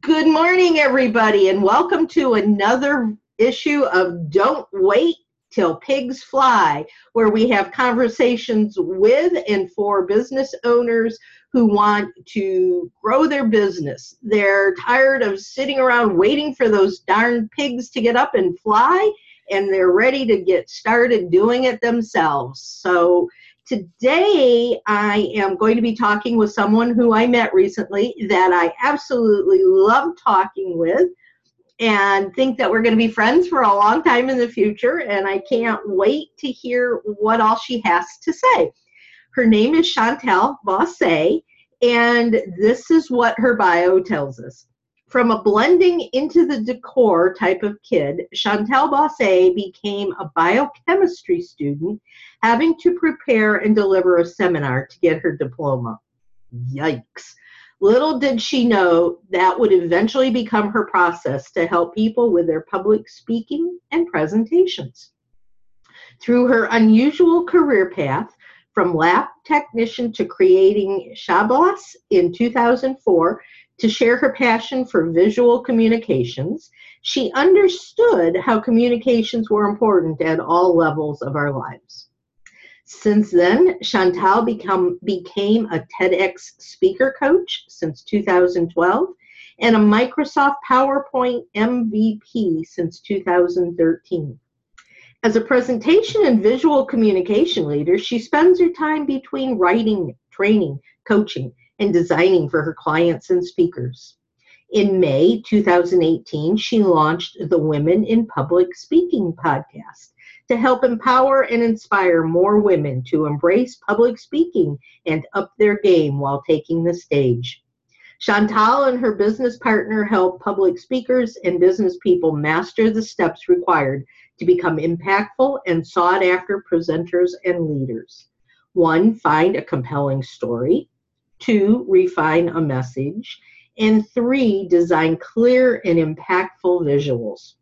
Good morning, everybody, and welcome to another issue of Don't Wait Till Pigs Fly, where we have conversations with and for business owners who want to grow their business. They're tired of sitting around waiting for those darn pigs to get up and fly, and they're ready to get started doing it themselves. So, Today, I am going to be talking with someone who I met recently that I absolutely love talking with and think that we're going to be friends for a long time in the future. And I can't wait to hear what all she has to say. Her name is Chantal Bosse, and this is what her bio tells us. From a blending into the decor type of kid, Chantal Bosse became a biochemistry student, having to prepare and deliver a seminar to get her diploma. Yikes. Little did she know that would eventually become her process to help people with their public speaking and presentations. Through her unusual career path, from lab technician to creating Chabos in 2004, to share her passion for visual communications, she understood how communications were important at all levels of our lives. Since then, Chantal become, became a TEDx speaker coach since 2012 and a Microsoft PowerPoint MVP since 2013. As a presentation and visual communication leader, she spends her time between writing, training, coaching, and designing for her clients and speakers. In May 2018, she launched the Women in Public Speaking podcast to help empower and inspire more women to embrace public speaking and up their game while taking the stage. Chantal and her business partner help public speakers and business people master the steps required to become impactful and sought after presenters and leaders. One, find a compelling story two, refine a message, and three, design clear and impactful visuals.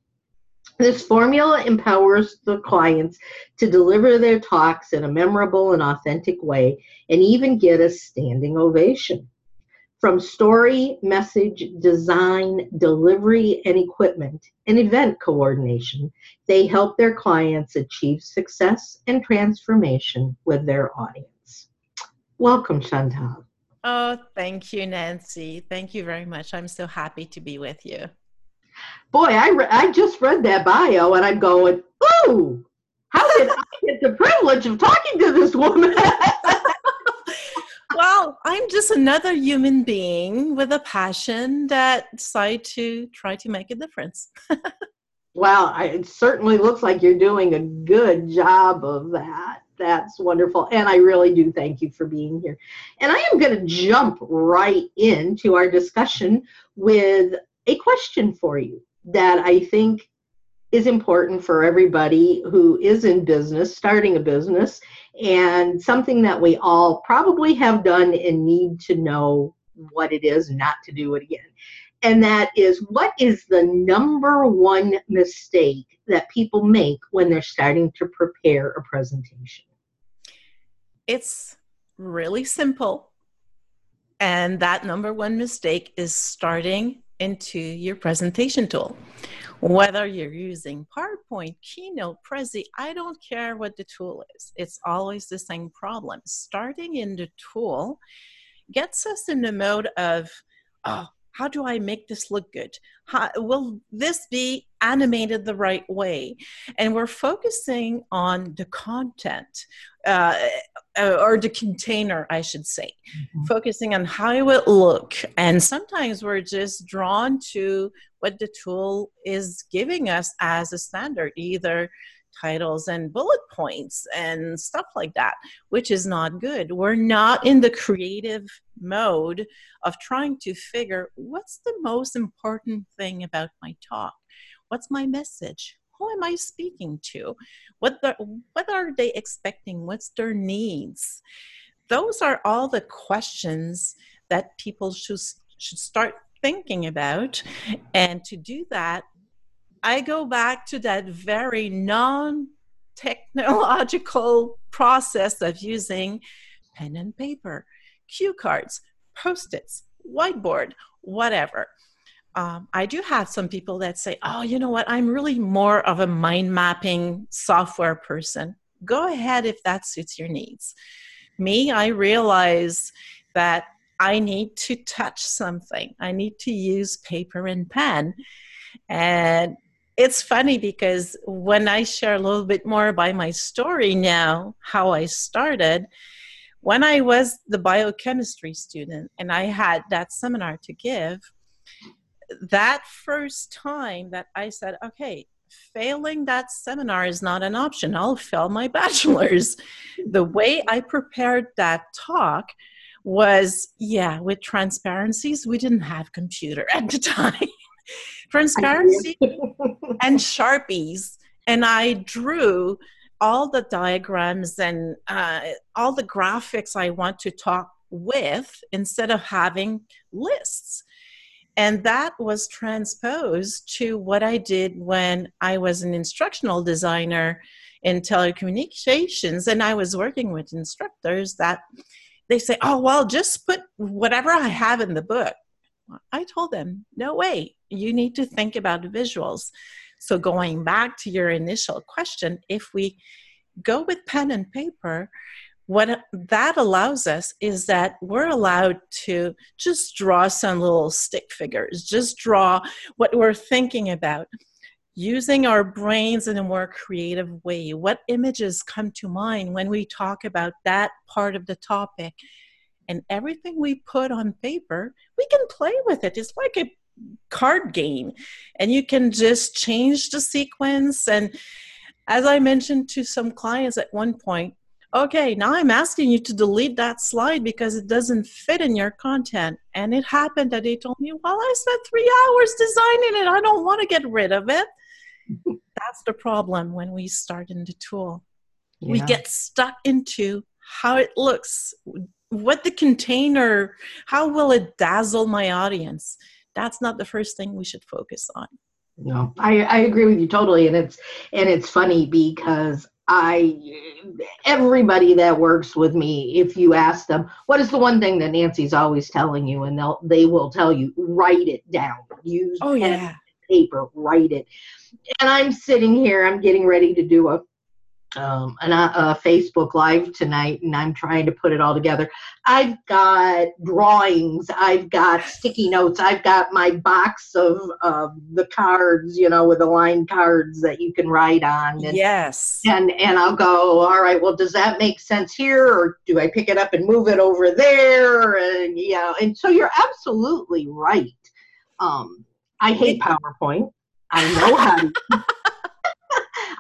This formula empowers the clients to deliver their talks in a memorable and authentic way and even get a standing ovation. From story, message, design, delivery, and equipment, and event coordination, they help their clients achieve success and transformation with their audience. Welcome, Chantal. Oh, thank you, Nancy. Thank you very much. I'm so happy to be with you. Boy, I, re- I just read that bio and I'm going, ooh, how did I get the privilege of talking to this woman? well, I'm just another human being with a passion that decided to try to make a difference. well, I, it certainly looks like you're doing a good job of that that's wonderful. And I really do thank you for being here. And I am going to jump right into our discussion with a question for you that I think is important for everybody who is in business, starting a business, and something that we all probably have done and need to know what it is not to do it again. And that is what is the number one mistake that people make when they're starting to prepare a presentation? It's really simple. And that number one mistake is starting into your presentation tool. Whether you're using PowerPoint, Keynote, Prezi, I don't care what the tool is. It's always the same problem. Starting in the tool gets us in the mode of, oh, how do I make this look good? How, will this be animated the right way? And we're focusing on the content uh, or the container, I should say, mm-hmm. focusing on how it look. And sometimes we're just drawn to what the tool is giving us as a standard, either titles and bullet points and stuff like that, which is not good. We're not in the creative mode of trying to figure what's the most important thing about my talk? What's my message? Who am I speaking to? What, the, what are they expecting? What's their needs? Those are all the questions that people should, should start thinking about. And to do that, I go back to that very non technological process of using pen and paper, cue cards, post its, whiteboard, whatever. Um, I do have some people that say, oh, you know what, I'm really more of a mind mapping software person. Go ahead if that suits your needs. Me, I realize that I need to touch something, I need to use paper and pen. And it's funny because when I share a little bit more about my story now, how I started, when I was the biochemistry student and I had that seminar to give, that first time that I said, okay, failing that seminar is not an option, I'll fail my bachelor's. the way I prepared that talk was, yeah, with transparencies, we didn't have computer at the time. Transparency and Sharpies. And I drew all the diagrams and uh, all the graphics I want to talk with instead of having lists. And that was transposed to what I did when I was an instructional designer in telecommunications and I was working with instructors that they say, oh, well, just put whatever I have in the book. I told them, no way, you need to think about visuals. So, going back to your initial question, if we go with pen and paper, what that allows us is that we're allowed to just draw some little stick figures, just draw what we're thinking about, using our brains in a more creative way. What images come to mind when we talk about that part of the topic? And everything we put on paper, we can play with it. It's like a card game, and you can just change the sequence. And as I mentioned to some clients at one point, okay, now I'm asking you to delete that slide because it doesn't fit in your content. And it happened that they told me, well, I spent three hours designing it. I don't want to get rid of it. That's the problem when we start in the tool. Yeah. We get stuck into how it looks, what the container, how will it dazzle my audience? That's not the first thing we should focus on. No, I, I agree with you totally. And it's and it's funny because I everybody that works with me, if you ask them, what is the one thing that Nancy's always telling you, and they'll they will tell you, write it down. Use oh yeah paper, write it. And I'm sitting here, I'm getting ready to do a um, an, a Facebook Live tonight, and I'm trying to put it all together. I've got drawings, I've got sticky notes, I've got my box of uh, the cards, you know, with the line cards that you can write on. And, yes. And and I'll go, all right. Well, does that make sense here, or do I pick it up and move it over there? And yeah, and so you're absolutely right. Um, I hate PowerPoint. I know how to.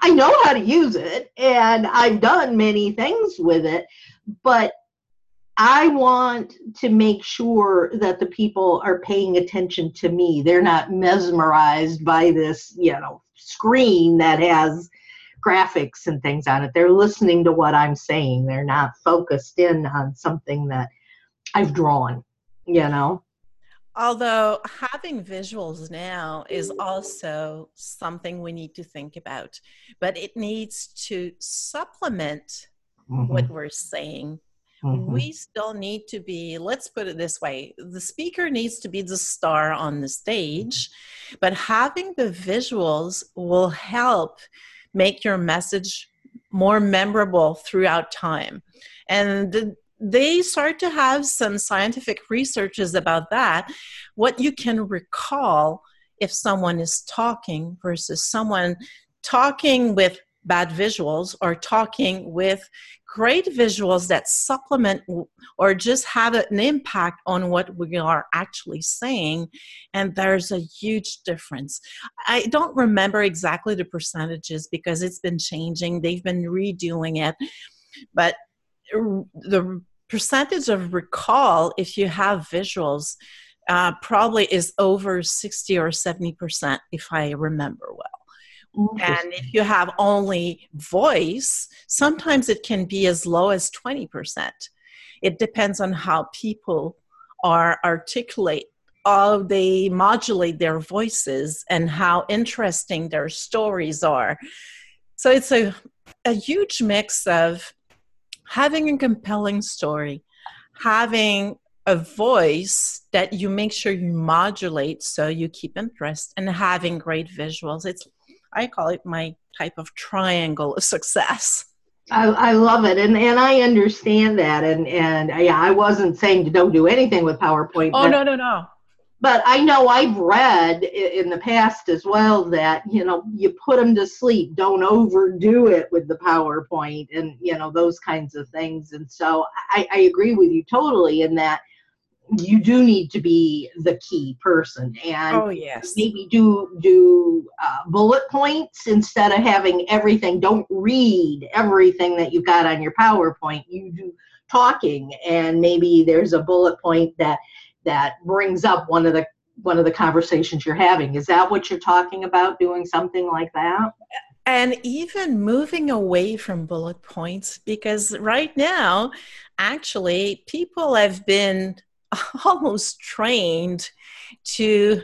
I know how to use it and I've done many things with it, but I want to make sure that the people are paying attention to me. They're not mesmerized by this, you know, screen that has graphics and things on it. They're listening to what I'm saying. They're not focused in on something that I've drawn, you know. Although having visuals now is also something we need to think about, but it needs to supplement mm-hmm. what we're saying. Mm-hmm. We still need to be, let's put it this way the speaker needs to be the star on the stage, but having the visuals will help make your message more memorable throughout time. And the, they start to have some scientific researches about that. What you can recall if someone is talking versus someone talking with bad visuals or talking with great visuals that supplement or just have an impact on what we are actually saying and there's a huge difference. I don't remember exactly the percentages because it's been changing. They've been redoing it. But the percentage of recall if you have visuals uh, probably is over 60 or 70% if i remember well. And if you have only voice sometimes it can be as low as 20% it depends on how people are articulate how they modulate their voices and how interesting their stories are. So it's a, a huge mix of having a compelling story, having a voice that you make sure you modulate so you keep interest and having great visuals. It's I call it my type of triangle of success. I, I love it, and and I understand that, and and yeah, I wasn't saying to don't do anything with PowerPoint. Oh no no no! But I know I've read in the past as well that you know you put them to sleep, don't overdo it with the PowerPoint, and you know those kinds of things. And so I, I agree with you totally in that you do need to be the key person and oh yes. maybe do do uh, bullet points instead of having everything. Don't read everything that you've got on your powerpoint. You do talking and maybe there's a bullet point that that brings up one of the one of the conversations you're having. Is that what you're talking about doing something like that? And even moving away from bullet points because right now actually people have been almost trained to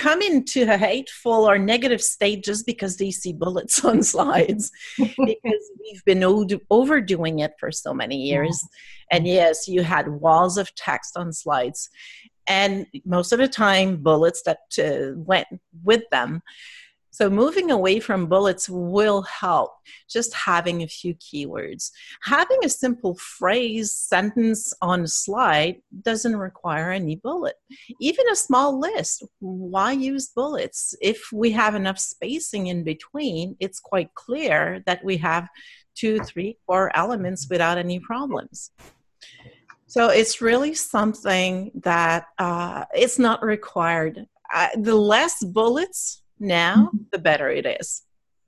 come into a hateful or negative state just because they see bullets on slides because we've been overdoing it for so many years. And yes you had walls of text on slides. And most of the time bullets that uh, went with them so moving away from bullets will help just having a few keywords. Having a simple phrase, sentence on a slide doesn't require any bullet. Even a small list, why use bullets? If we have enough spacing in between, it's quite clear that we have two, three, four elements without any problems. So it's really something that uh, it's not required. Uh, the less bullets, now, mm-hmm. the better it is.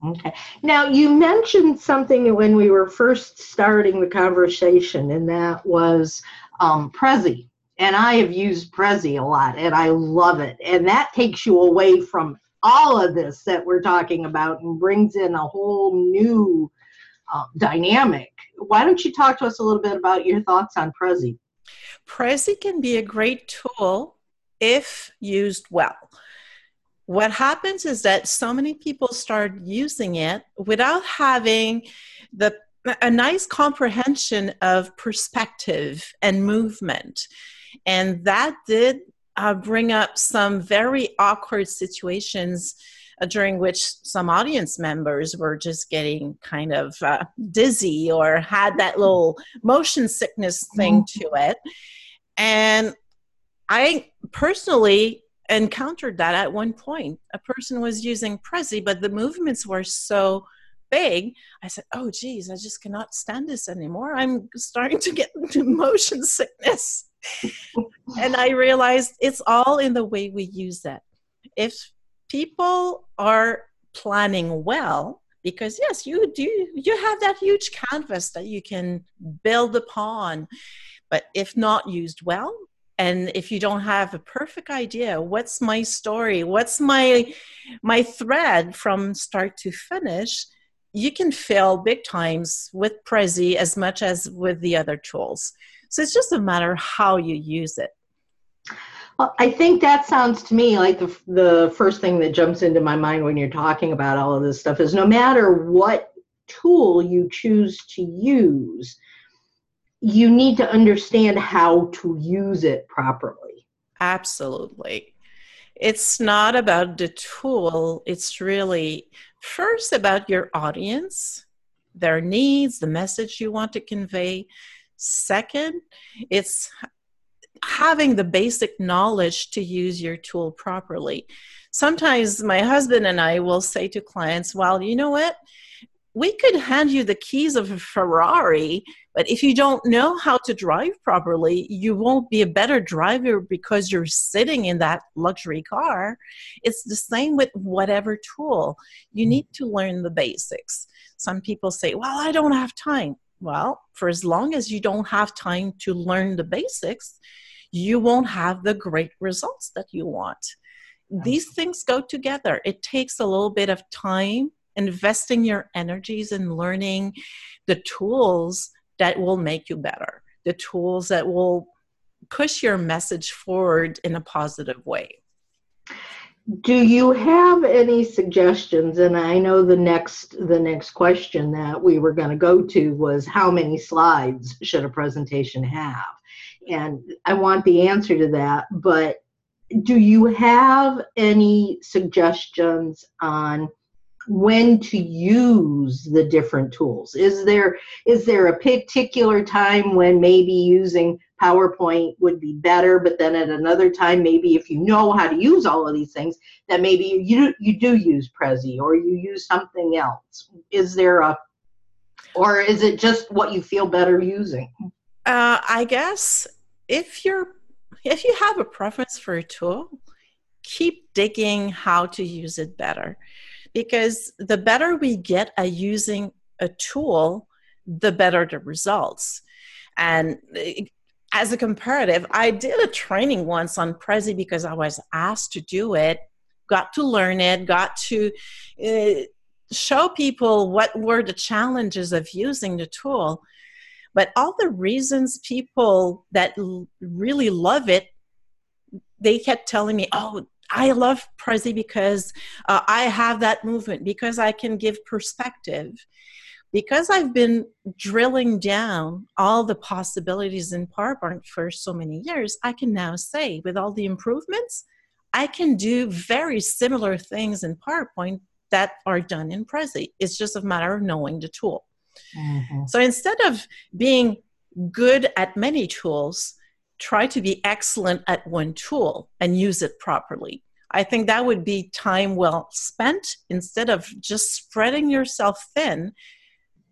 Okay. Now, you mentioned something when we were first starting the conversation, and that was um, Prezi. And I have used Prezi a lot, and I love it. And that takes you away from all of this that we're talking about and brings in a whole new uh, dynamic. Why don't you talk to us a little bit about your thoughts on Prezi? Prezi can be a great tool if used well what happens is that so many people start using it without having the a nice comprehension of perspective and movement and that did uh, bring up some very awkward situations uh, during which some audience members were just getting kind of uh, dizzy or had that little motion sickness thing mm-hmm. to it and i personally encountered that at one point. A person was using Prezi, but the movements were so big. I said, "Oh, geez, I just cannot stand this anymore. I'm starting to get into motion sickness." and I realized it's all in the way we use it. If people are planning well, because yes, you do, you have that huge canvas that you can build upon. But if not used well, and if you don't have a perfect idea what's my story? What's my my thread from start to finish? You can fail big times with prezi as much as with the other tools. So it's just a matter how you use it. Well, I think that sounds to me like the, the first thing that jumps into my mind when you're talking about all of this stuff is no matter what tool you choose to use, you need to understand how to use it properly. Absolutely. It's not about the tool, it's really first about your audience, their needs, the message you want to convey. Second, it's having the basic knowledge to use your tool properly. Sometimes my husband and I will say to clients, well, you know what? we could hand you the keys of a Ferrari, but if you don't know how to drive properly, you won't be a better driver because you're sitting in that luxury car. It's the same with whatever tool. You mm. need to learn the basics. Some people say, Well, I don't have time. Well, for as long as you don't have time to learn the basics, you won't have the great results that you want. These things go together. It takes a little bit of time investing your energies in learning the tools that will make you better, the tools that will push your message forward in a positive way. Do you have any suggestions? And I know the next the next question that we were going to go to was how many slides should a presentation have? and I want the answer to that. But do you have any suggestions on when to use the different tools? Is there is there a particular time when maybe using PowerPoint would be better, but then at another time, maybe if you know how to use all of these things, that maybe you you do use Prezi or you use something else. Is there a or is it just what you feel better using? Uh, I guess if you're if you have a preference for a tool, keep digging how to use it better. Because the better we get at using a tool, the better the results. And eh, as a comparative, I did a training once on Prezi because I was asked to do it, got to learn it, got to uh, show people what were the challenges of using the tool. But all the reasons people that l- really love it, they kept telling me, oh, I love Prezi because uh, I have that movement, because I can give perspective. Because I've been drilling down all the possibilities in PowerPoint for so many years, I can now say, with all the improvements, I can do very similar things in PowerPoint that are done in Prezi. It's just a matter of knowing the tool. Mm-hmm. So instead of being good at many tools, try to be excellent at one tool and use it properly. I think that would be time well spent instead of just spreading yourself thin.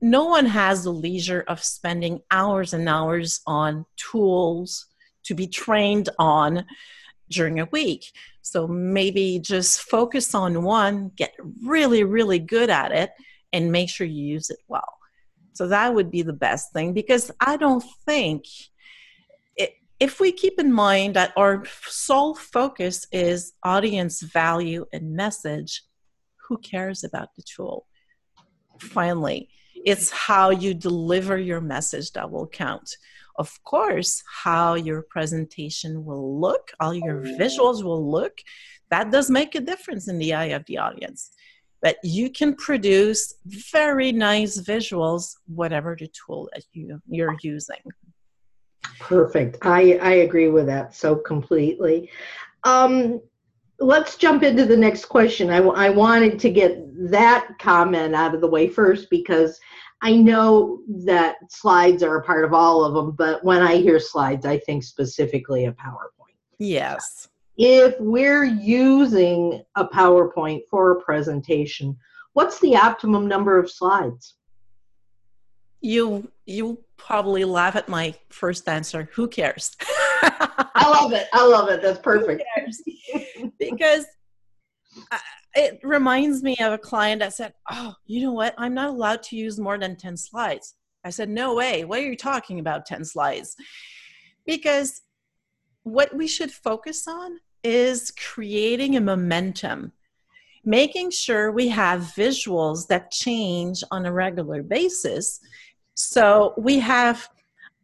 No one has the leisure of spending hours and hours on tools to be trained on during a week. So maybe just focus on one, get really, really good at it, and make sure you use it well. So that would be the best thing because I don't think if we keep in mind that our sole focus is audience value and message, who cares about the tool? Finally, it's how you deliver your message that will count of course, how your presentation will look, all your visuals will look, that does make a difference in the eye of the audience. But you can produce very nice visuals, whatever the tool that you, you're using. Perfect. I, I agree with that so completely. Um, let's jump into the next question. I, I wanted to get that comment out of the way first because I know that slides are a part of all of them, but when I hear slides, I think specifically of PowerPoint. Yes. If we're using a PowerPoint for a presentation, what's the optimum number of slides? You you probably laugh at my first answer. Who cares? I love it. I love it. That's perfect. because uh, it reminds me of a client that said, Oh, you know what? I'm not allowed to use more than 10 slides. I said, No way. What are you talking about 10 slides? Because what we should focus on is creating a momentum, making sure we have visuals that change on a regular basis. So we have,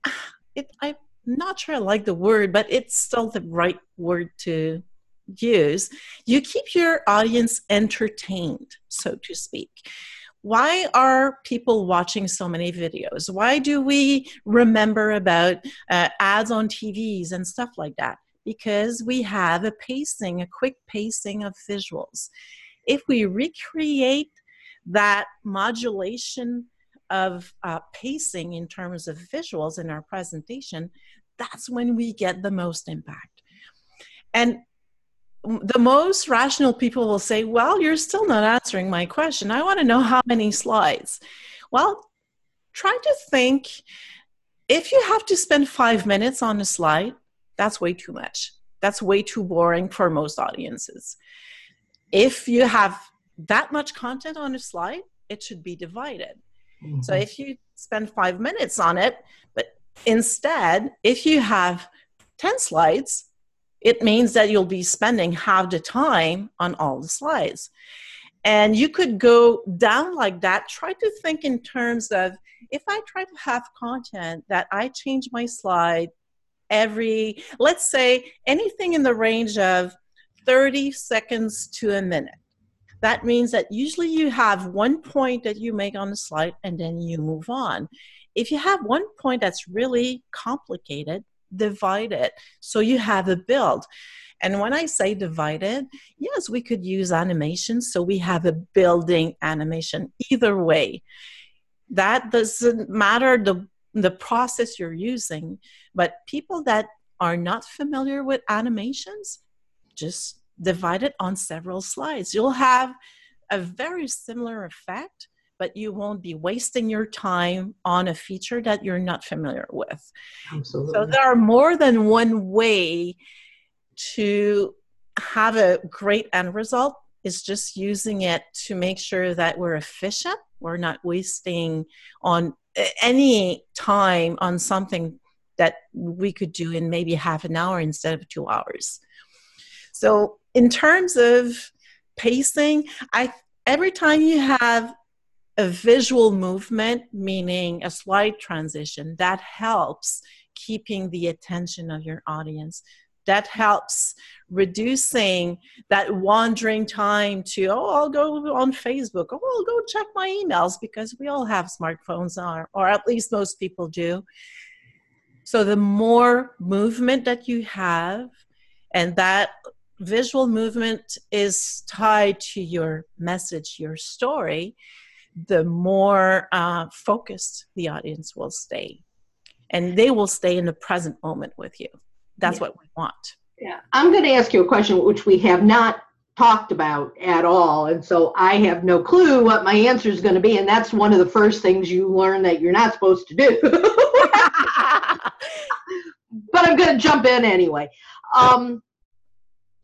it, I'm not sure I like the word, but it's still the right word to use, you keep your audience entertained, so to speak. Why are people watching so many videos? Why do we remember about uh, ads on TVs and stuff like that? Because we have a pacing, a quick pacing of visuals. If we recreate that modulation of uh, pacing in terms of visuals in our presentation, that's when we get the most impact. And the most rational people will say, Well, you're still not answering my question. I want to know how many slides. Well, try to think if you have to spend five minutes on a slide, that's way too much. That's way too boring for most audiences. If you have that much content on a slide, it should be divided. Mm-hmm. So if you spend five minutes on it, but instead, if you have 10 slides, it means that you'll be spending half the time on all the slides. And you could go down like that. Try to think in terms of if I try to have content that I change my slide every, let's say, anything in the range of 30 seconds to a minute. That means that usually you have one point that you make on the slide and then you move on. If you have one point that's really complicated, divide it so you have a build. And when I say divided, yes, we could use animation so we have a building animation either way. That doesn't matter the the process you're using, but people that are not familiar with animations, just divide it on several slides. You'll have a very similar effect, but you won't be wasting your time on a feature that you're not familiar with. Absolutely. So there are more than one way to have a great end result is just using it to make sure that we're efficient we're not wasting on any time on something that we could do in maybe half an hour instead of two hours so in terms of pacing i every time you have a visual movement meaning a slide transition that helps keeping the attention of your audience. That helps reducing that wandering time to oh i'll go on facebook. Oh i'll go check my emails because we all have smartphones or, or at least most people do. So the more movement that you have and that visual movement is tied to your message your story the more uh, focused the audience will stay and they will stay in the present moment with you that's yeah. what we want. Yeah. I'm going to ask you a question which we have not talked about at all. And so I have no clue what my answer is going to be. And that's one of the first things you learn that you're not supposed to do. but I'm going to jump in anyway. Um,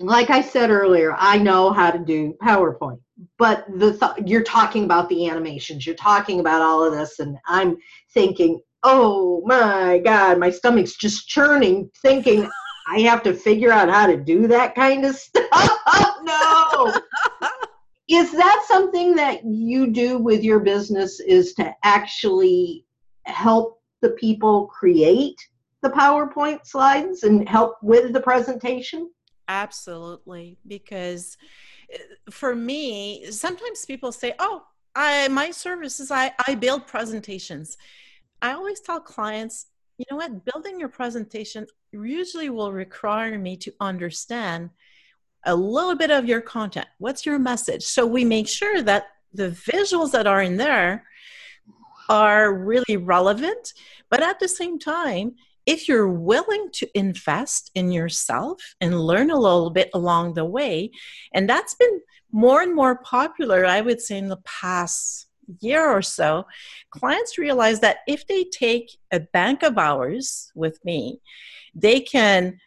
like I said earlier, I know how to do PowerPoint, but the th- you're talking about the animations, you're talking about all of this, and I'm thinking, oh my God, my stomach's just churning, thinking I have to figure out how to do that kind of stuff. no. is that something that you do with your business is to actually help the people create the PowerPoint slides and help with the presentation? Absolutely, because eh, for me, sometimes people say, "Oh, I my services I I build presentations." I always tell clients, you know what, building your presentation usually will require me to understand a little bit of your content. What's your message? So we make sure that the visuals that are in there are really relevant, but at the same time, if you're willing to invest in yourself and learn a little bit along the way, and that's been more and more popular, I would say, in the past year or so, clients realize that if they take a bank of hours with me, they can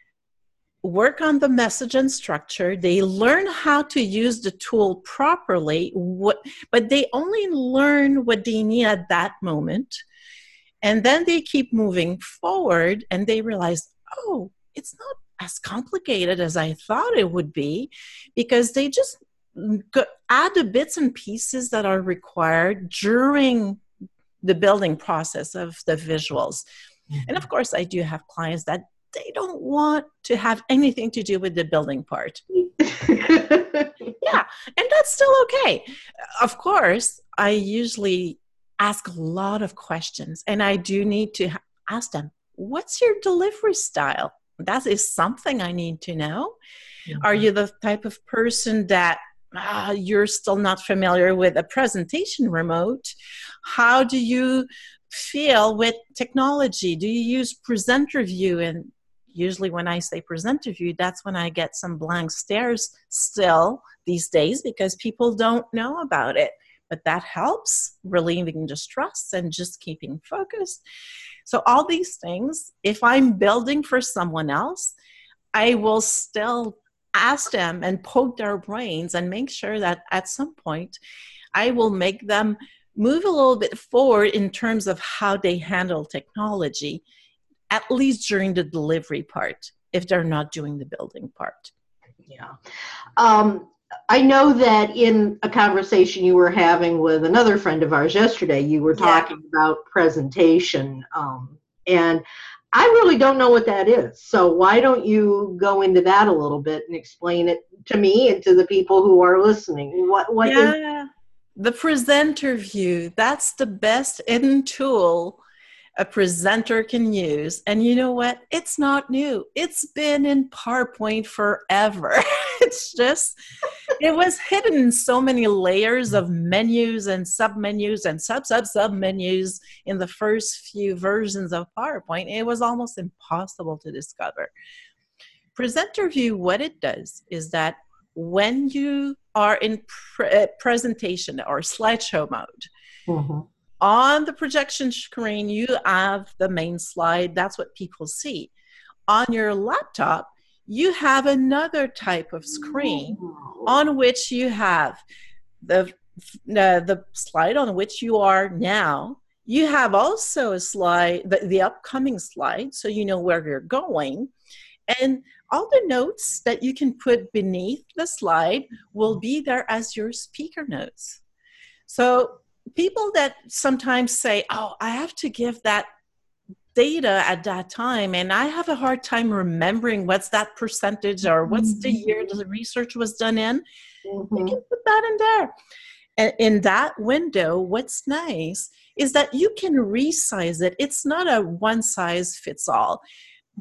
work on the message and structure they learn how to use the tool properly what, but they only learn what they need at that moment and then they keep moving forward and they realize oh it's not as complicated as i thought it would be because they just add the bits and pieces that are required during the building process of the visuals. Mm-hmm. And of mm-hmm. course, I do have clients that they don't want to have anything to do with the building part. yeah, and that's still okay. Of course, I usually ask a lot of questions, and I do need to ask them, What's your delivery style? That is something I need to know. Mm-hmm. Are you the type of person that ah, you're still not familiar with a presentation remote, how do you feel with technology? Do you use presenter view? And usually, when I say presenter view, that's when I get some blank stares still these days because people don't know about it. But that helps relieving distress and just keeping focused. So, all these things, if I'm building for someone else, I will still ask them and poke their brains and make sure that at some point I will make them move a little bit forward in terms of how they handle technology, at least during the delivery part, if they're not doing the building part. Yeah. Um, I know that in a conversation you were having with another friend of ours yesterday, you were talking yeah. about presentation. Um, and I really don't know what that is. So why don't you go into that a little bit and explain it to me and to the people who are listening? What what yeah. Is- the presenter view, that's the best hidden tool a presenter can use. And you know what? It's not new. It's been in PowerPoint forever. it's just, it was hidden in so many layers of menus and submenus and sub sub menus in the first few versions of PowerPoint. It was almost impossible to discover. Presenter View, what it does is that when you are in pre- presentation or slideshow mode, mm-hmm on the projection screen, you have the main slide. That's what people see. On your laptop, you have another type of screen on which you have the uh, the slide on which you are now. You have also a slide, the, the upcoming slide, so you know where you're going. And all the notes that you can put beneath the slide will be there as your speaker notes. So people that sometimes say, oh, I have to give that data at that time and i have a hard time remembering what's that percentage or what's the mm-hmm. year the research was done in mm-hmm. you can put that in there and in that window what's nice is that you can resize it it's not a one size fits all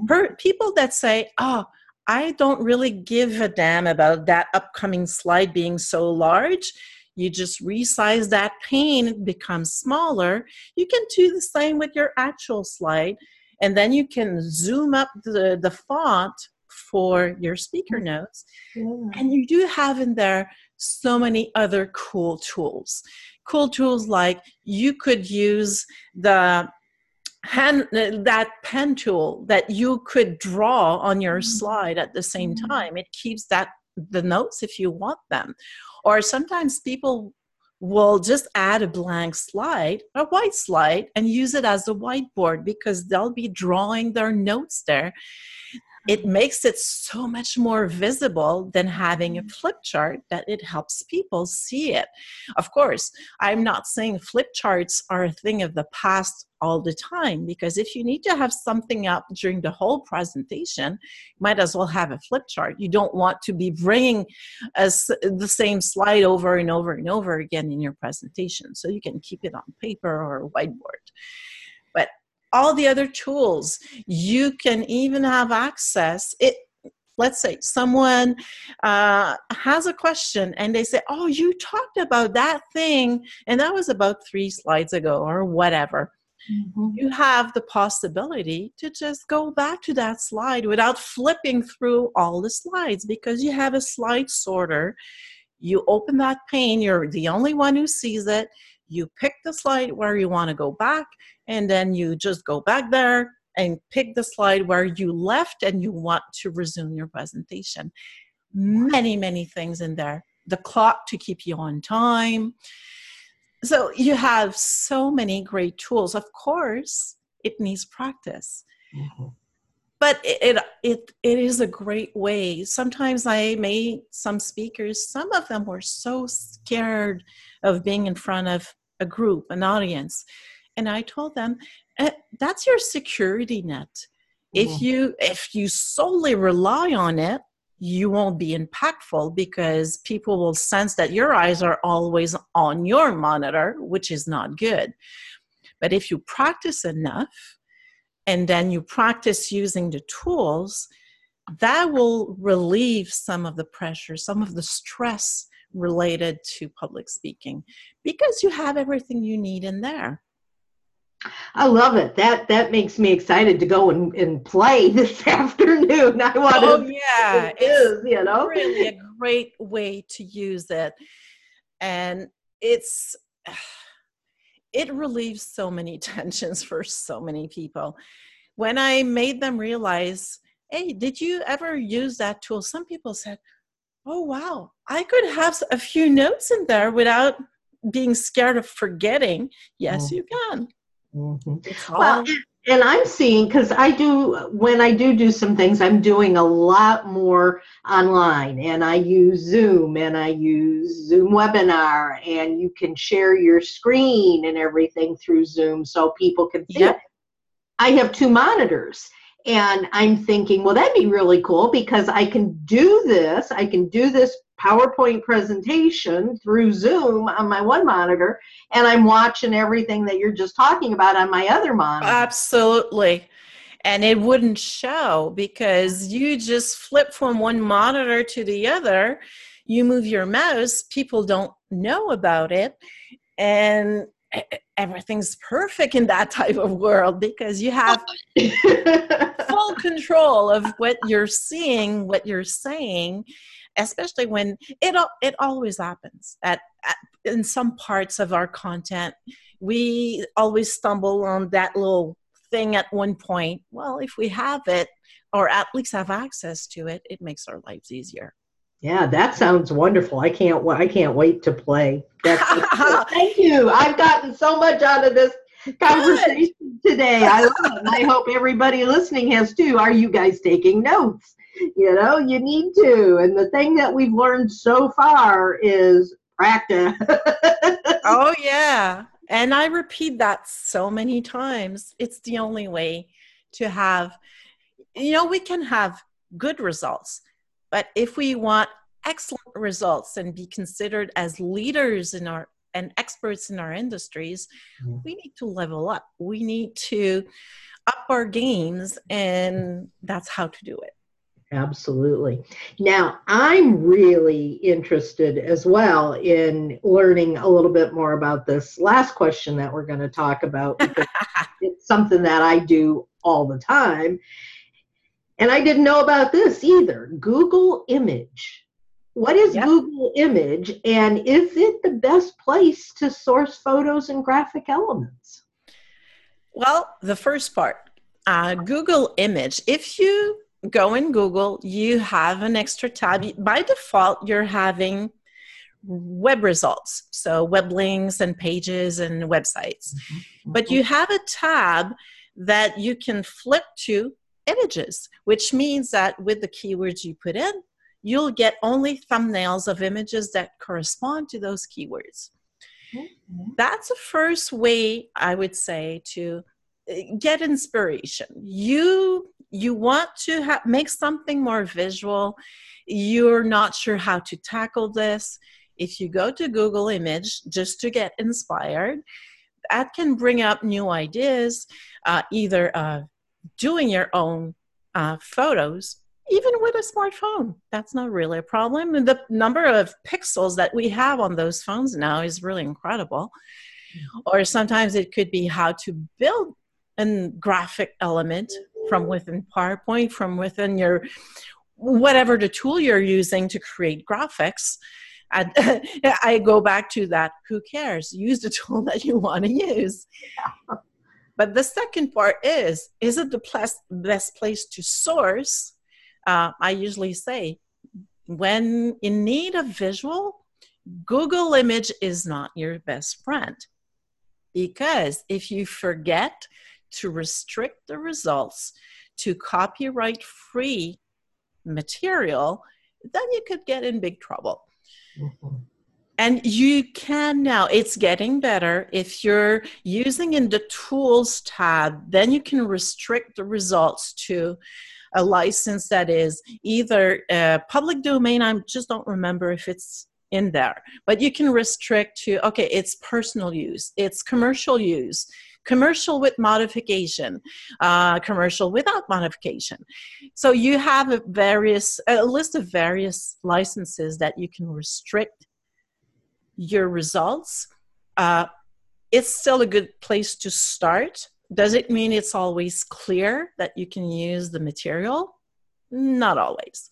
per, people that say oh i don't really give a damn about that upcoming slide being so large you just resize that pane, it becomes smaller. You can do the same with your actual slide, and then you can zoom up the, the font for your speaker mm. notes. Yeah. And you do have in there so many other cool tools. Cool tools like you could use the hand that pen tool that you could draw on your mm. slide at the same mm. time. It keeps that the notes if you want them. Or sometimes people will just add a blank slide, a white slide, and use it as a whiteboard because they'll be drawing their notes there it makes it so much more visible than having a mm. flip chart that it helps people see it. Of course, I'm not saying flip charts are a thing of the past all the time because if you need to have something up during the whole presentation, you might as well have a flip chart. You don't want to be bringing the same slide over and over and over again in your presentation. So you can keep it on paper or whiteboard all the other tools. You can even have access. It let's say someone uh, has a question and they say oh you talked about that thing and that was about three slides ago or whatever. Mm-hmm. you have the possibility to just go back to that slide without flipping through all the slides because you have a slide sorter. You open that pane you're the only one who sees it you pick the slide where you want to go back and then you just go back there and pick the slide where you left and you want to resume your presentation. Many many things in there. The clock to keep you on time. So you have so many great tools. Of course it needs practice. Mm-hmm. But it, it it it is a great way. Sometimes i made some speakers some of them were so scared of being in front of a group an audience. And i told them eh, that's your security net. Mm-hmm. if you if you solely rely on it you won't be impactful because people will sense that your eyes are always on your monitor which is not good. But if you practice enough and then you practice using the tools that will relieve some of the pressure some of the stress related to public speaking because you have everything you need in there I love it. That that makes me excited to go and, and play this afternoon. I want oh, to. yeah, it is. You know, really a great way to use it, and it's it relieves so many tensions for so many people. When I made them realize, hey, did you ever use that tool? Some people said, oh wow, I could have a few notes in there without being scared of forgetting. Yes, mm-hmm. you can. Mm-hmm. Well, and I'm seeing because I do when I do do some things, I'm doing a lot more online, and I use Zoom and I use Zoom Webinar, and you can share your screen and everything through Zoom so people can see yep. I have two monitors, and I'm thinking, well, that'd be really cool because I can do this. I can do this PowerPoint presentation through Zoom on my one monitor, and I'm watching everything that you're just talking about on my other monitor. Absolutely. And it wouldn't show because you just flip from one monitor to the other. You move your mouse, people don't know about it. And everything's perfect in that type of world because you have full control of what you're seeing, what you're saying, especially when it it always happens at, at in some parts of our content. We always stumble on that little thing at one point. Well, if we have it or at least have access to it, it makes our lives easier. Yeah, that sounds wonderful. I can't I can't wait to play. Thank you. I've gotten so much out of this conversation today. I love it. I hope everybody listening has too. Are you guys taking notes? You know, you need to. And the thing that we've learned so far is practice. oh yeah. And I repeat that so many times. It's the only way to have you know, we can have good results but if we want excellent results and be considered as leaders in our and experts in our industries, mm-hmm. we need to level up. We need to up our games, and that's how to do it. Absolutely. Now, I'm really interested as well in learning a little bit more about this last question that we're going to talk about it's something that I do all the time. And I didn't know about this either. Google Image. What is yep. Google Image and is it the best place to source photos and graphic elements? Well, the first part uh, Google Image. If you go in Google, you have an extra tab. By default, you're having web results, so web links and pages and websites. Mm-hmm. But you have a tab that you can flip to images, which means that with the keywords you put in, you'll get only thumbnails of images that correspond to those keywords. Mm-hmm. That's the first way I would say to uh, get inspiration. You you want to ha- make something more visual. You're not sure how to tackle this. If you go to Google Image just to get inspired, that can bring up new ideas, uh, either uh, doing your own uh, photos even with a smartphone that's not really a problem and the number of pixels that we have on those phones now is really incredible mm-hmm. or sometimes it could be how to build a graphic element from within powerpoint from within your whatever the tool you're using to create graphics and i go back to that who cares use the tool that you want to use yeah. But the second part is is it the best, best place to source? Uh, I usually say, when in need of visual, Google Image is not your best friend. Because if you forget to restrict the results to copyright free material, then you could get in big trouble. Mm-hmm. And you can now, it's getting better. If you're using in the tools tab, then you can restrict the results to a license that is either a public domain. I just don't remember if it's in there, but you can restrict to, okay, it's personal use, it's commercial use, commercial with modification, uh, commercial without modification. So you have a various, a list of various licenses that you can restrict your results, uh, it's still a good place to start. Does it mean it's always clear that you can use the material? Not always.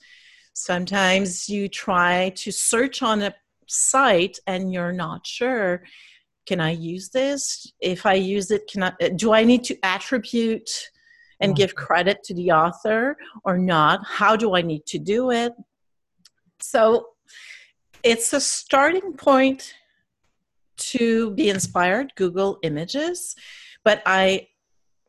Sometimes you try to search on a site and you're not sure can I use this? If I use it, can I, do I need to attribute and mm-hmm. give credit to the author or not? How do I need to do it? So it's a starting point to be inspired google images but i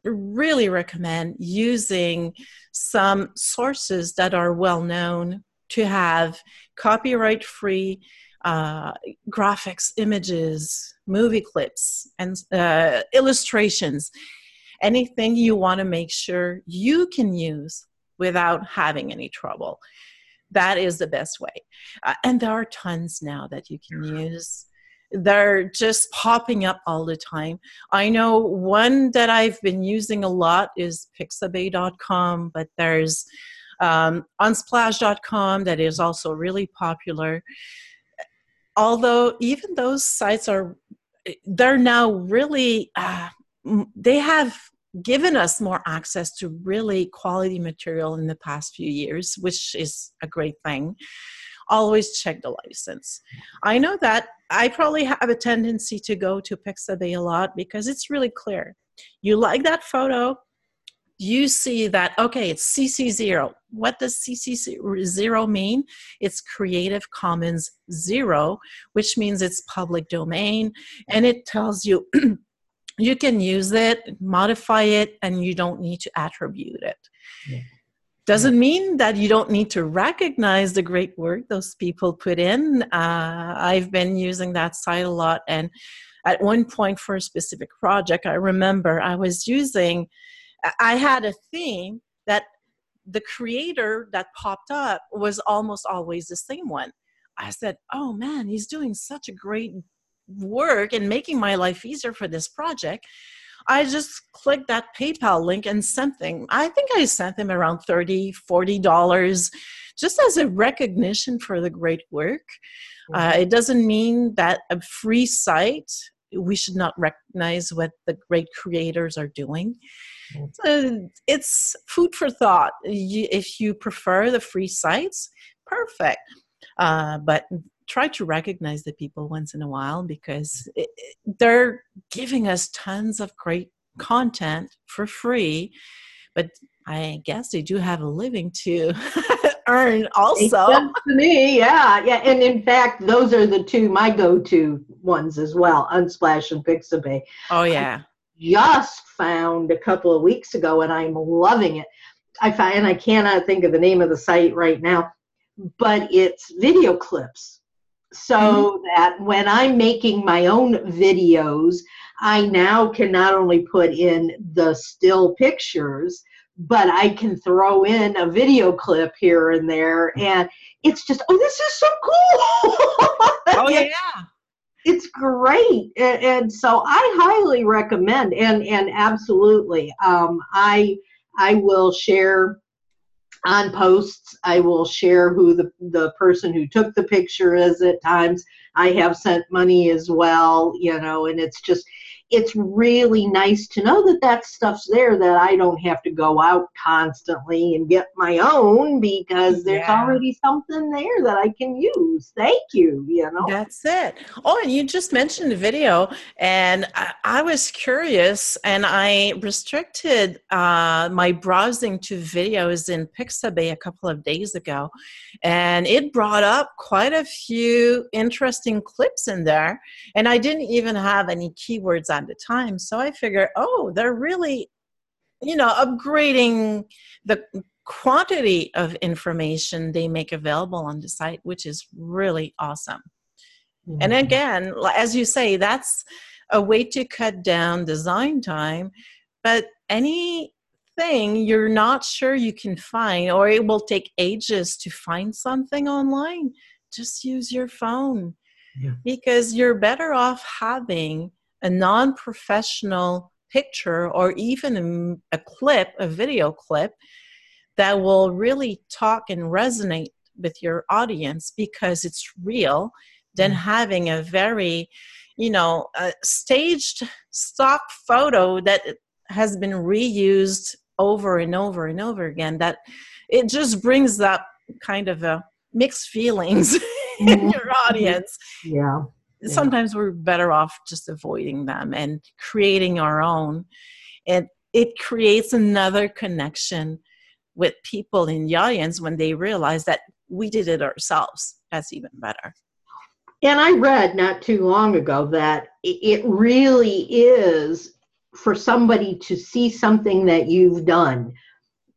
really recommend using some sources that are well known to have copyright free uh, graphics images movie clips and uh, illustrations anything you want to make sure you can use without having any trouble that is the best way. Uh, and there are tons now that you can use. They're just popping up all the time. I know one that I've been using a lot is pixabay.com, but there's um, unsplash.com that is also really popular. Although even those sites are, they're now really, uh, they have given us more access to really quality material in the past few years, which is a great thing. Always check the license. I know that I probably have a tendency to go to Pixabay a lot because it's really clear. You like that photo, you see that, okay, it's CC0. What does CC0 mean? It's Creative Commons Zero, which means it's public domain, and it tells you you can use it, modify it, and you don't need to attribute it. Yeah. Doesn't mean that you don't need to recognize the great work those people put in. Uh, I've been using that site a lot, and at one point for a specific project, I remember I was using, I had a theme that the creator that popped up was almost always the same one. I said, Oh man, he's doing such a great work and making my life easier for this project, I just clicked that PayPal link and sent them. I think I sent them around 30 $40 just as a recognition for the great work. Uh, mm-hmm. It doesn't mean that a free site, we should not recognize what the great creators are doing. Mm-hmm. So it's food for thought. if you prefer the free sites, perfect. Uh, but try to recognize the people once in a while because it, they're giving us tons of great content for free but i guess they do have a living to earn also. to me yeah yeah and in fact those are the two my go-to ones as well unsplash and pixabay. Oh yeah. I just found a couple of weeks ago and i'm loving it. I find i cannot think of the name of the site right now but it's video clips so mm-hmm. that when I'm making my own videos, I now can not only put in the still pictures, but I can throw in a video clip here and there. And it's just, oh, this is so cool. oh, yeah. It's great. And, and, so I highly recommend and, and absolutely. Um, I, I will share on posts. I will share who the, the person who took the picture is at times. I have sent money as well, you know, and it's just, it's really nice to know that that stuff's there that I don't have to go out constantly and get my own because there's yeah. already something there that I can use. Thank you, you know. That's it. Oh, and you just mentioned the video, and I, I was curious, and I restricted uh, my browsing to videos in Pixabay a couple of days ago, and it brought up quite a few interesting clips in there, and I didn't even have any keywords at the time. So I figure, oh, they're really, you know, upgrading the quantity of information they make available on the site, which is really awesome. Mm-hmm. And again, as you say, that's a way to cut down design time, but anything you're not sure you can find, or it will take ages to find something online, just use your phone. Yeah. Because you're better off having a non professional picture or even a, a, clip, a video clip that will really talk and resonate with your audience because it's real than mm. having a very, you know, staged stock photo that has been reused over and over and over again. That it just brings up kind of a mixed feelings in mm-hmm. your audience. Yeah sometimes we're better off just avoiding them and creating our own. And it creates another connection with people in the audience when they realize that we did it ourselves. That's even better. And i read not too long ago that it really is for somebody to see something that you've done.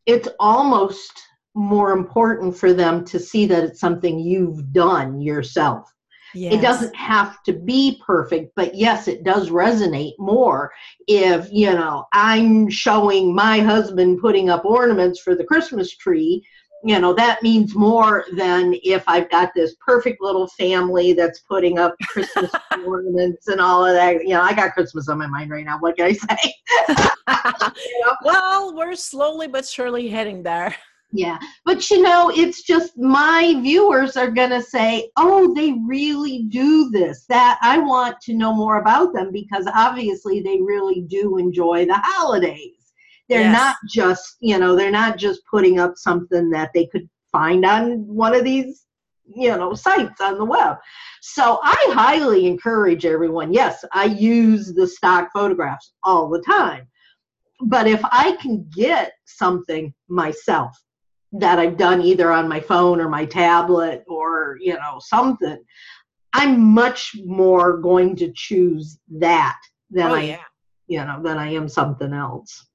It's almost more important for them to see that it's something you've done yourself Yes. It doesn't have to be perfect, but yes, it does resonate more if, you know, I'm showing my husband putting up ornaments for the Christmas tree you know that means more than if i've got this perfect little family that's putting up christmas ornaments and all of that you know i got christmas on my mind right now what can i say you know? well we're slowly but surely heading there yeah but you know it's just my viewers are going to say oh they really do this that i want to know more about them because obviously they really do enjoy the holidays they're yes. not just, you know, they're not just putting up something that they could find on one of these, you know, sites on the web. So I highly encourage everyone. Yes, I use the stock photographs all the time. But if I can get something myself that I've done either on my phone or my tablet or, you know, something, I'm much more going to choose that than oh, I, yeah. you know, than I am something else.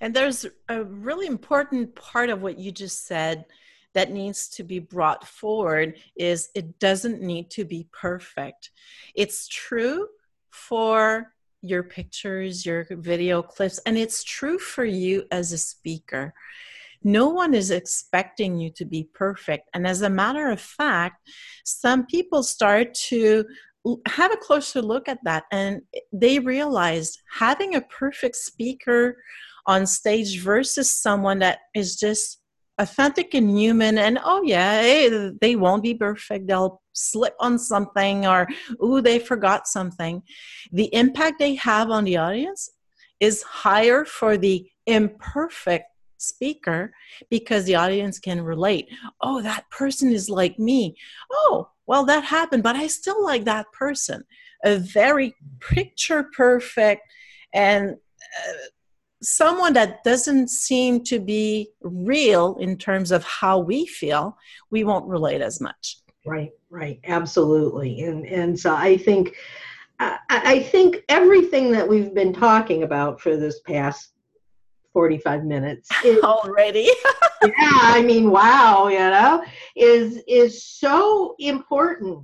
And there's a really important part of what you just said that needs to be brought forward is it doesn't need to be perfect. It's true for your pictures, your video clips, and it's true for you as a speaker. No one is expecting you to be perfect. And as a matter of fact, some people start to have a closer look at that and they realize having a perfect speaker on stage versus someone that is just authentic and human and oh yeah eh, they won't be perfect they'll slip on something or ooh they forgot something the impact they have on the audience is higher for the imperfect speaker because the audience can relate oh that person is like me oh well that happened but i still like that person a very picture perfect and uh, someone that doesn't seem to be real in terms of how we feel, we won't relate as much. Right, right, absolutely. And and so I think I, I think everything that we've been talking about for this past 45 minutes already yeah i mean wow you know is is so important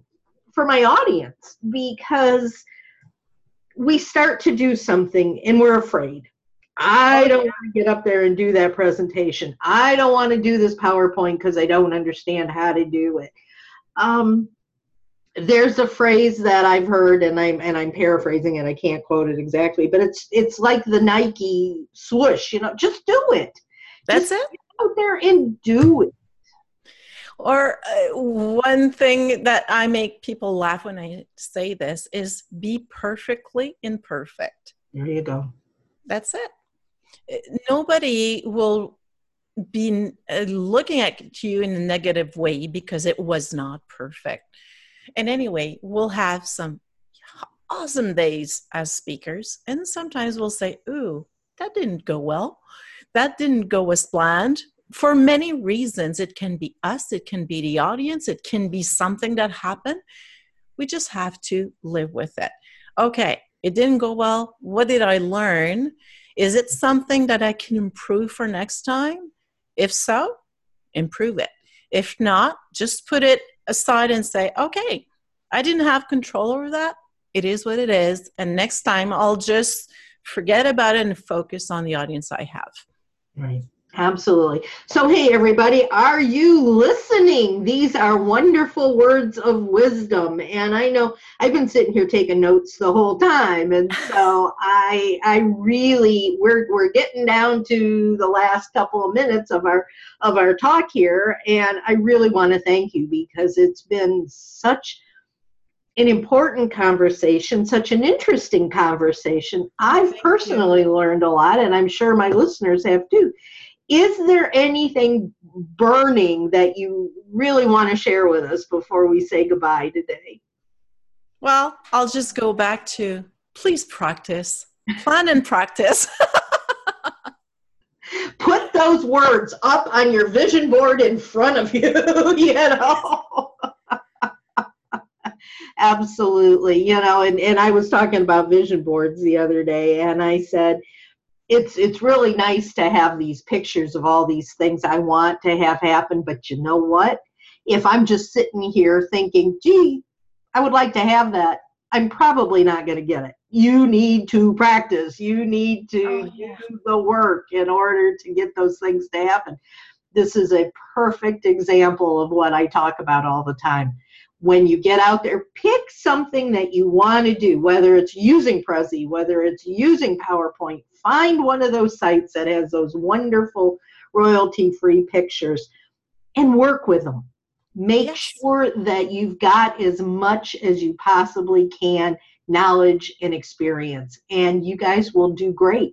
for my audience because we start to do something and we're afraid I oh, don't want to get up there and do that presentation. I don't want to do this PowerPoint because I don't understand how to do it. Um, there's a phrase that I've heard, and I'm and I'm paraphrasing it. I can't quote it exactly, but it's it's like the Nike swoosh. You know, just do it. That's just it. out there and do it. Or uh, one thing that I make people laugh when I say this is be perfectly imperfect. There you go. That's it nobody will be uh, looking at you in a negative way because it was not perfect. And anyway, we'll have some awesome days as speakers, and sometimes we'll say, Ooh, that didn't go well. That didn't go as planned. For many reasons, it can be us, it can be the audience, it can be something that happened. We just have to live with it. Okay, it didn't go well. What did I learn? Is it something that I can improve for next time? If so, improve it. If not, just put it aside and say, okay, I didn't have control over that. It is what it is. And next time I'll just forget about it and focus on the audience I have. Right. Absolutely. So, hey, everybody, are you listening? These are wonderful words of wisdom. And I know I've been sitting here taking notes the whole time. And so I, I really, we're, we're getting down to the last couple of minutes of our, of our talk here. And I really want to thank you because it's been such an important conversation, such an interesting conversation. I've personally learned a lot, and I'm sure my listeners have too is there anything burning that you really want to share with us before we say goodbye today? Well, I'll just go back to please practice, plan and practice. Put those words up on your vision board in front of you, you know. Absolutely, you know, and, and I was talking about vision boards the other day, and I said, it's it's really nice to have these pictures of all these things I want to have happen, but you know what? If I'm just sitting here thinking, gee, I would like to have that, I'm probably not going to get it. You need to practice. You need to oh, yeah. do the work in order to get those things to happen. this is a perfect example of what I talk about all the time. When you get out there, pick something that you want to do, whether it's using Prezi, whether it's using PowerPoint. Find one of those sites that has those wonderful royalty free pictures and work with them. Make yes. sure that you've got as much as you possibly can knowledge and experience, and you guys will do great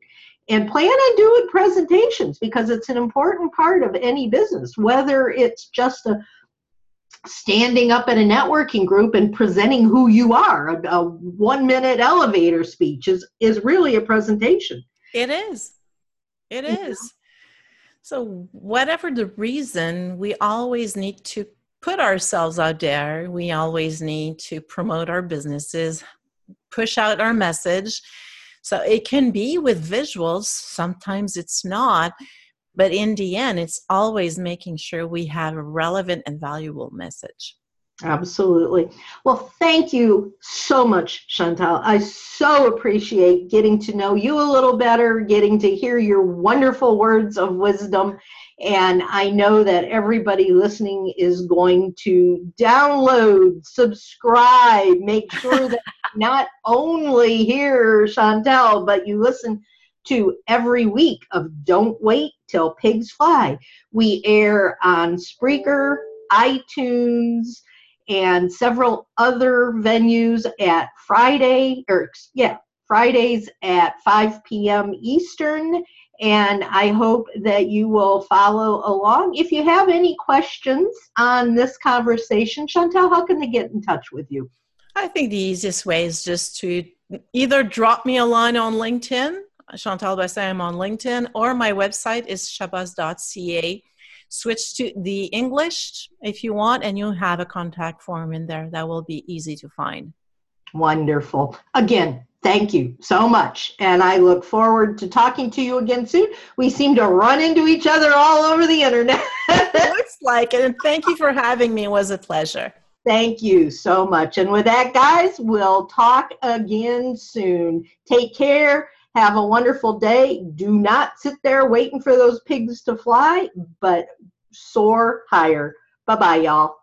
and plan on doing presentations because it's an important part of any business whether it's just a standing up at a networking group and presenting who you are a, a one minute elevator speech is is really a presentation it is. It is. So whatever the reason we always need to put ourselves out there. We always need to promote our businesses push out our message. So it can be with visuals, sometimes it's not, but in the end, it's always making sure we have a relevant and valuable message. Absolutely. Well, thank you so much, Chantal. I so appreciate getting to know you a little better, getting to hear your wonderful words of wisdom. And I know that everybody listening is going to download, subscribe, make sure that not only hear Chantal, but you listen to every week of Don't Wait Till Pigs Fly. We air on Spreaker, iTunes, and several other venues at Friday, or yeah, Fridays at 5 p.m. Eastern. And I hope that you will follow along. If you have any questions on this conversation, Chantal, how can they get in touch with you? I think the easiest way is just to either drop me a line on LinkedIn, Chantal Bosse, I'm on LinkedIn, or my website is chabos.ca. Switch to the English if you want, and you'll have a contact form in there that will be easy to find. Wonderful. Again, thank you so much. And I look forward to talking to you again soon. We seem to run into each other all over the internet. Looks like it. And thank you for having me. It was a pleasure. Thank you so much. And with that, guys, we'll talk again soon. Take care. Have a wonderful day. Do not sit there waiting for those pigs to fly, but soar higher. Bye bye, y'all.